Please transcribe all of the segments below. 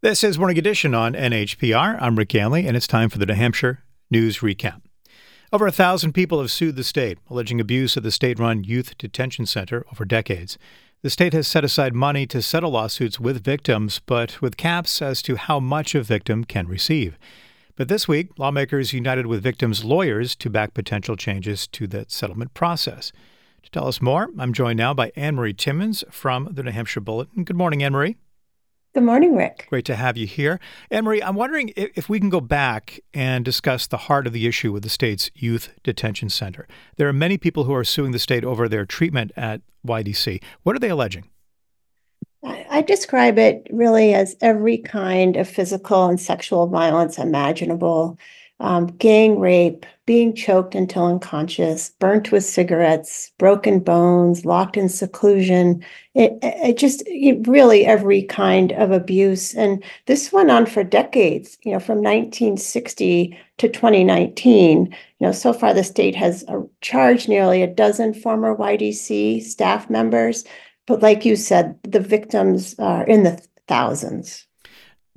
This is Morning Edition on NHPR. I'm Rick Ganley, and it's time for the New Hampshire News Recap. Over a thousand people have sued the state, alleging abuse at the state run youth detention center over decades. The state has set aside money to settle lawsuits with victims, but with caps as to how much a victim can receive. But this week, lawmakers united with victims' lawyers to back potential changes to that settlement process. To tell us more, I'm joined now by Annmarie Timmins from the New Hampshire Bulletin. Good morning, Annmarie. Good morning, Rick. Great to have you here. Annmarie, I'm wondering if we can go back and discuss the heart of the issue with the state's youth detention center. There are many people who are suing the state over their treatment at YDC. What are they alleging? I describe it really as every kind of physical and sexual violence imaginable um, gang rape, being choked until unconscious, burnt with cigarettes, broken bones, locked in seclusion. It, it just it really every kind of abuse. And this went on for decades, you know, from 1960 to 2019. You know, so far the state has uh, charged nearly a dozen former YDC staff members. But like you said, the victims are in the thousands.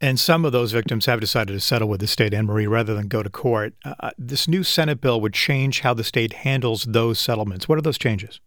And some of those victims have decided to settle with the state, Annmarie, rather than go to court. Uh, uh, this new Senate bill would change how the state handles those settlements. What are those changes?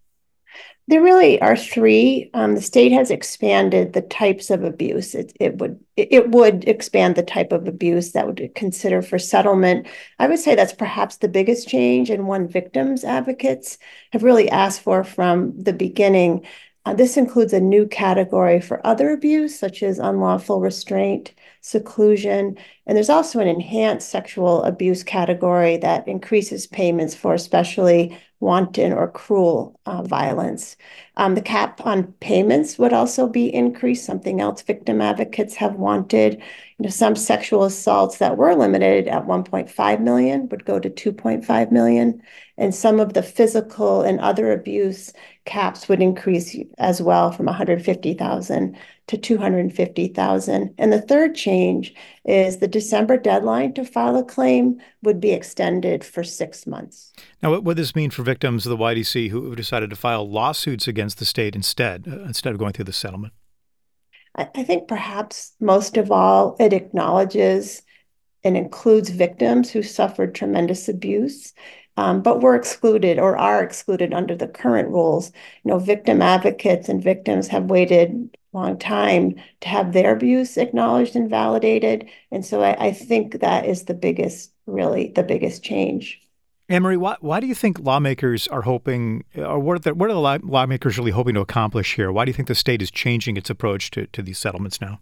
There really are three. Um, the state has expanded the types of abuse. It, it would it would expand the type of abuse that would consider for settlement. I would say that's perhaps the biggest change, and one victims advocates have really asked for from the beginning. Uh, this includes a new category for other abuse, such as unlawful restraint, seclusion, and there's also an enhanced sexual abuse category that increases payments for especially wanton or cruel uh, violence. Um, the cap on payments would also be increased, something else victim advocates have wanted. You know, some sexual assaults that were limited at 1.5 million would go to 2.5 million, and some of the physical and other abuse caps would increase as well from 150,000 to 250,000. And the third change is the December deadline to file a claim would be extended for six months. Now, what would this mean for victims of the YDC who decided to file lawsuits against the state instead, uh, instead of going through the settlement? I, I think perhaps most of all, it acknowledges and includes victims who suffered tremendous abuse um, but were excluded or are excluded under the current rules. You know, victim advocates and victims have waited long time to have their abuse acknowledged and validated. And so I, I think that is the biggest, really, the biggest change. Marie, why, why do you think lawmakers are hoping, or what are, the, what are the lawmakers really hoping to accomplish here? Why do you think the state is changing its approach to, to these settlements now?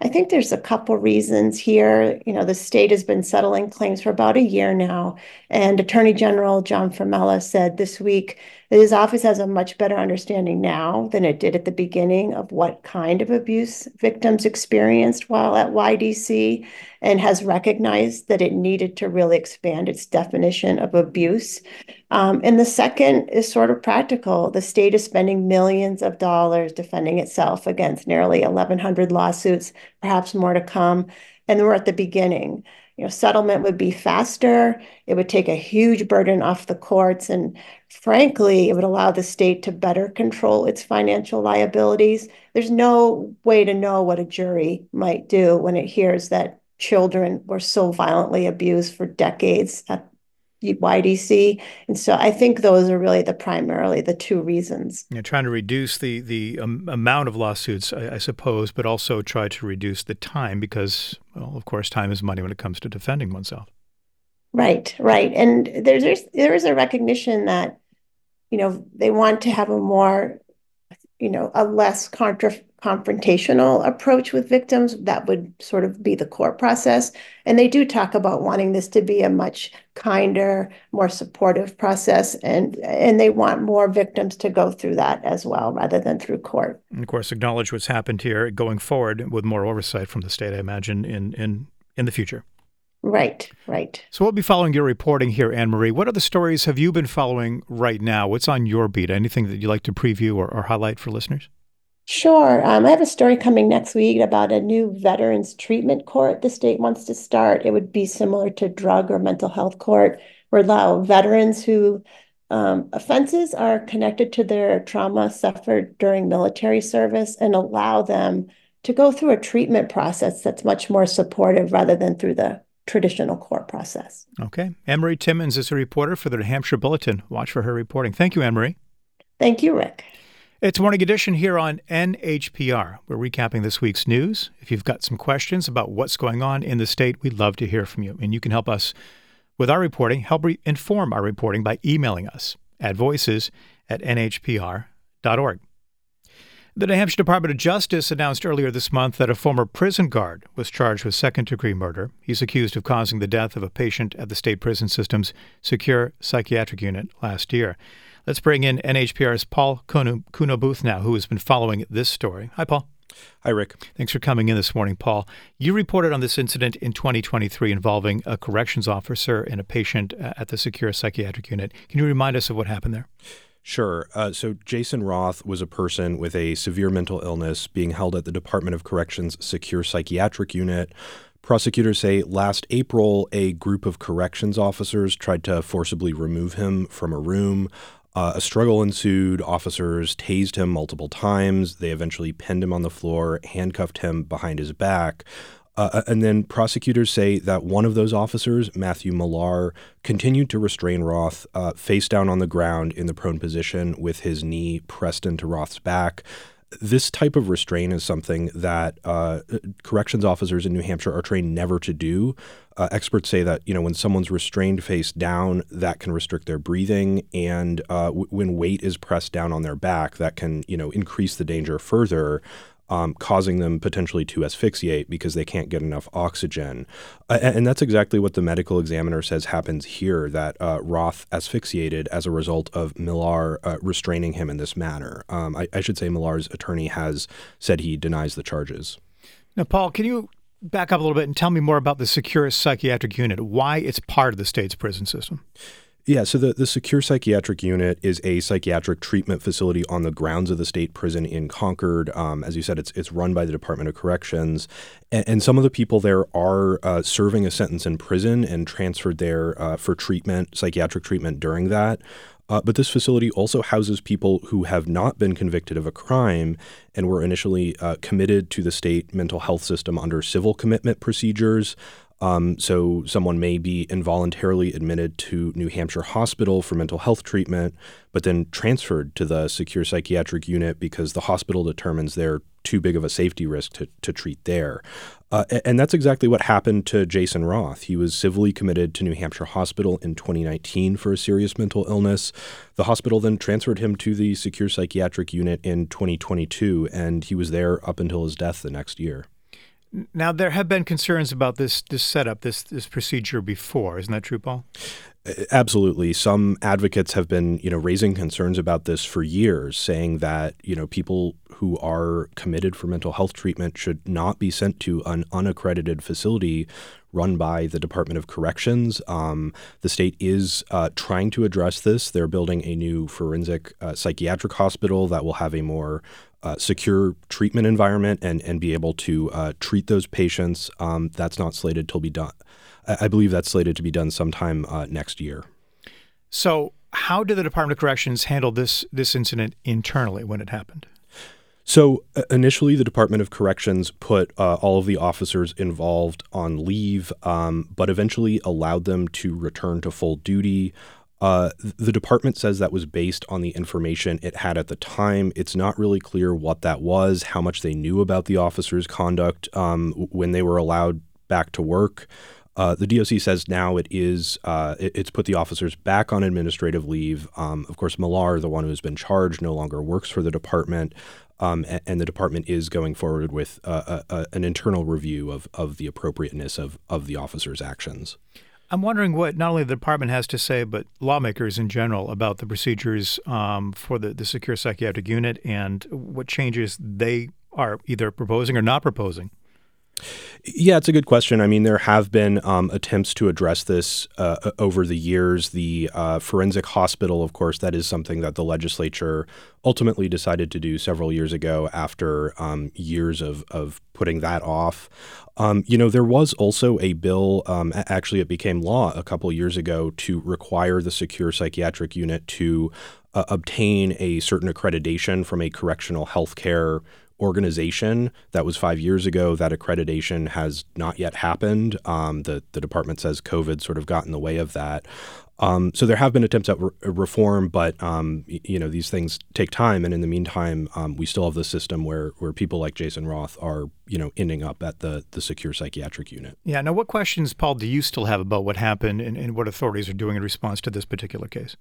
I think there's a couple reasons here. You know, the state has been settling claims for about a year now, and Attorney General John Formella said this week his office has a much better understanding now than it did at the beginning of what kind of abuse victims experienced while at YDC, and has recognized that it needed to really expand its definition of abuse. Um, and the second is sort of practical. The state is spending millions of dollars defending itself against nearly 1,100 lawsuits, perhaps more to come. And we're at the beginning. You know, settlement would be faster. It would take a huge burden off the courts. And frankly, it would allow the state to better control its financial liabilities. There's no way to know what a jury might do when it hears that children were so violently abused for decades at YDC. And so I think those are really the primarily the two reasons. You're trying to reduce the the um, amount of lawsuits, I, I, suppose, but also try to reduce the time because, well, of course, time is money when it comes to defending oneself. Right, right, and there's there is a recognition that you know they want to have a more you know a less contra confrontational approach with victims that would sort of be the core process. And they do talk about wanting this to be a much kinder more supportive process and and they want more victims to go through that as well rather than through court. And of course acknowledge what's happened here going forward with more oversight from the state i imagine in in in the future Right, right. So we'll be following your reporting here, Annmarie. What other stories have you been following right now? What's on your beat? Anything that you'd like to preview or, or highlight for listeners? Sure. Um, I have a story coming next week about a new veterans treatment court the state wants to start. It would be similar to drug or mental health court, where allow veterans who um, offenses are connected to their trauma suffered during military service and allow them to go through a treatment process that's much more supportive rather than through the traditional court process. Okay. Annmarie Timmins is a reporter for the New Hampshire Bulletin. Watch for her reporting. Thank you, Annmarie. Thank you, Rick. It's Morning Edition here on NHPR. We're recapping this week's news. If you've got some questions about what's going on in the state, we'd love to hear from you. And you can help us with our reporting, help re- inform our reporting by emailing us at voices at nhpr.org. The New Hampshire Department of Justice announced earlier this month that a former prison guard was charged with second degree murder. He's accused of causing the death of a patient at the state prison system's secure psychiatric unit last year. Let's bring in NHPR's Paul Cuno-Booth now, who has been following this story. Hi, Paul. Hi, Rick. Thanks for coming in this morning, Paul. You reported on this incident in 2023 involving a corrections officer and a patient uh, at the secure psychiatric unit. Can you remind us of what happened there? Sure. Uh, so Jason Roth was a person with a severe mental illness being held at the Department of Corrections Secure Psychiatric Unit. Prosecutors say last April, a group of corrections officers tried to forcibly remove him from a room. Uh, a struggle ensued. Officers tased him multiple times. They eventually pinned him on the floor, handcuffed him behind his back. Uh, uh, and then prosecutors say that one of those officers, Matthew Millar, continued to restrain Roth uh, face down on the ground in the prone position with his knee pressed into Roth's back. This type of restraint is something that uh, corrections officers in New Hampshire are trained never to do. Uh, experts say that you know when someone's restrained face down, that can restrict their breathing, and uh, w- when weight is pressed down on their back, that can you know increase the danger further um, causing them potentially to asphyxiate because they can't get enough oxygen. Uh, and that's exactly what the medical examiner says happens here that uh, Roth asphyxiated as a result of Millar uh, restraining him in this manner. Um, I, I, should say Millar's attorney has said he denies the charges. Now, Paul, can you back up a little bit and tell me more about the Secure Psychiatric Unit, why it's part of the state's prison system? Yeah, so the, the Secure Psychiatric Unit is a psychiatric treatment facility on the grounds of the state prison in Concord. Um, as you said, it's it's run by the Department of Corrections, and, and some of the people there are uh, serving a sentence in prison and transferred there uh, for treatment, psychiatric treatment during that. Uh, but this facility also houses people who have not been convicted of a crime and were initially uh, committed to the state mental health system under civil commitment procedures. Um, so, someone may be involuntarily admitted to New Hampshire Hospital for mental health treatment, but then transferred to the secure psychiatric unit because the hospital determines they're too big of a safety risk to, to treat there. Uh, and that's exactly what happened to Jason Roth. He was civilly committed to New Hampshire Hospital in 2019 for a serious mental illness. The hospital then transferred him to the secure psychiatric unit in 2022, and he was there up until his death the next year. Now there have been concerns about this this setup, this this procedure before. Isn't that true, Paul? Absolutely. Some advocates have been, you know, raising concerns about this for years, saying that, you know, people who are committed for mental health treatment should not be sent to an unaccredited facility run by the Department of Corrections. Um, the state is uh, trying to address this. They're building a new forensic uh, psychiatric hospital that will have a more uh, secure treatment environment and and be able to uh, treat those patients. Um, that's not slated to be done. I, I, believe that's slated to be done sometime uh, next year. So, how did the Department of Corrections handle this this incident internally when it happened? So uh, initially, the Department of Corrections put uh, all of the officers involved on leave, um, but eventually allowed them to return to full duty. Uh, the department says that was based on the information it had at the time. It's not really clear what that was, how much they knew about the officers' conduct um, when they were allowed back to work. Uh, the DOC says now it is uh, it, it's put the officers back on administrative leave. Um, of course, Millar, the one who has been charged, no longer works for the department, um, and, and, the department is going forward with uh, a, a, an internal review of of the appropriateness of of the officers' actions. I'm wondering what not only the department has to say, but lawmakers in general about the procedures um, for the, the secure psychiatric unit and what changes they are either proposing or not proposing. Yeah, it's a good question. I mean, there have been um, attempts to address this uh, over the years. The uh, forensic hospital, of course, that is something that the legislature ultimately decided to do several years ago after um, years of, of putting that off. Um, you know, there was also a bill, um, actually, it became law a couple years ago to require the secure psychiatric unit to uh, obtain a certain accreditation from a correctional healthcare organization. That was five years ago. That accreditation has not yet happened. Um, the the department says COVID sort of got in the way of that. Um, so there have been attempts at re- reform, but um, you know these things take time, and in the meantime, um, we still have the system where where people like Jason Roth are you know ending up at the the secure psychiatric unit. Yeah. Now, what questions, Paul, do you still have about what happened and, and what authorities are doing in response to this particular case?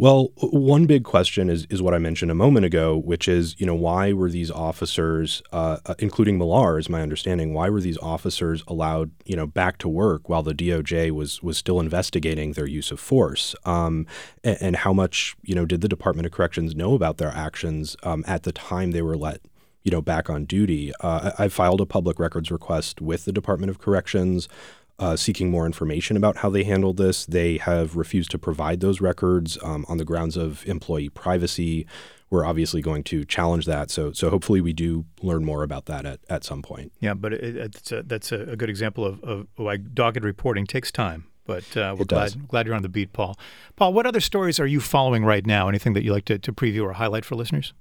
Well, one big question is is what I mentioned a moment ago, which is you know why were these officers, uh, uh including Millar, is my understanding, why were these officers allowed you know back to work while the DOJ was was still investigating their use of force, um, and, and, how much you know did the Department of Corrections know about their actions um, at the time they were let you know back on duty? Uh, I, I filed a public records request with the Department of Corrections uh, seeking more information about how they handled this. They have refused to provide those records um, on the grounds of employee privacy. We're obviously going to challenge that. So, so hopefully we do learn more about that at, at some point. Yeah, but it, it's a, that's a, good example of, of why dogged reporting takes time. But uh, we're glad, glad you're on the beat, Paul. Paul, what other stories are you following right now? Anything that you like to, to preview or highlight for listeners?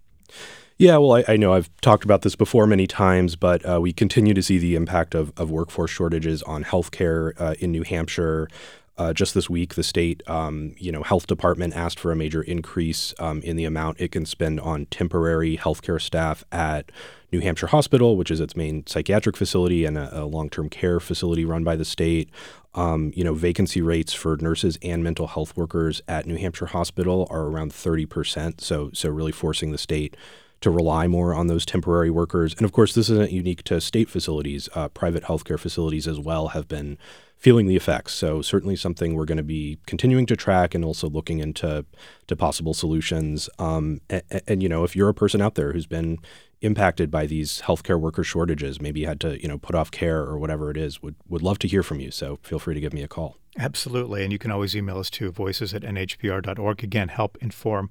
Yeah, well, I, I, know I've talked about this before many times, but uh, we continue to see the impact of, of workforce shortages on healthcare uh, in New Hampshire. Uh, just this week, the state, um, you know, health department asked for a major increase um, in the amount it can spend on temporary healthcare staff at New Hampshire Hospital, which is its main psychiatric facility and a, a long-term care facility run by the state. Um, you know, vacancy rates for nurses and mental health workers at New Hampshire Hospital are around 30%. So, so really forcing the state to rely more on those temporary workers. And of course, this isn't unique to state facilities. Uh, private healthcare facilities as well have been feeling the effects. So certainly something we're going to be continuing to track and also looking into to possible solutions. Um, and, and, you know, if you're a person out there who's been impacted by these healthcare worker shortages, maybe had to you know put off care or whatever it is, would would love to hear from you. So feel free to give me a call. Absolutely, and you can always email us to voices at nhpr.org. Again, help inform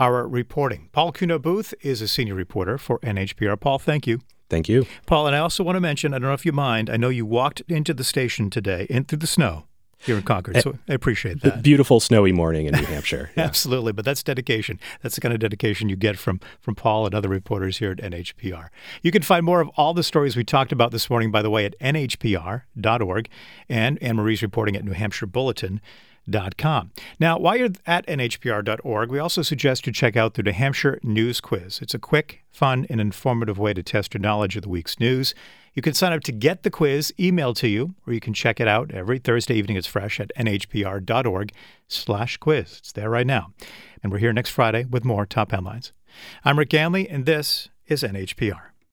our reporting. Paul Cuno-Booth is a senior reporter for NHPR. Paul, thank you. Thank you. Paul, and I also want to mention I don't know if you mind, I know you walked into the station today in through the snow here in Concord. So I appreciate that. Beautiful snowy morning in New Hampshire. Yeah. Absolutely, but that's dedication. That's the kind of dedication you get from from Paul and other reporters here at NHPR. You can find more of all the stories we talked about this morning, by the way, at nhpr.org and Annmarie's reporting at New Hampshire Bulletin. Now, while you're at NHPR.org, we also suggest you check out the New Hampshire News Quiz. It's a quick, fun, and informative way to test your knowledge of the week's news. You can sign up to get the quiz emailed to you, or you can check it out every Thursday evening. It's fresh at nhpr.org slash quiz. It's there right now. And we're here next Friday with more top headlines. I'm Rick Ganley, and this is NHPR.